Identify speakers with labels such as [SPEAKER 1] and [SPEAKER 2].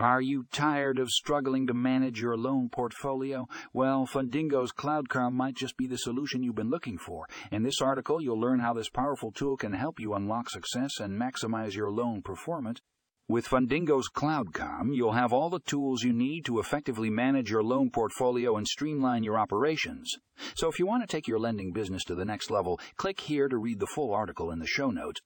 [SPEAKER 1] Are you tired of struggling to manage your loan portfolio? Well, Fundingo's Cloud CRM might just be the solution you've been looking for. In this article, you'll learn how this powerful tool can help you unlock success and maximize your loan performance. With Fundingo's Cloud CRM, you'll have all the tools you need to effectively manage your loan portfolio and streamline your operations. So if you want to take your lending business to the next level, click here to read the full article in the show notes.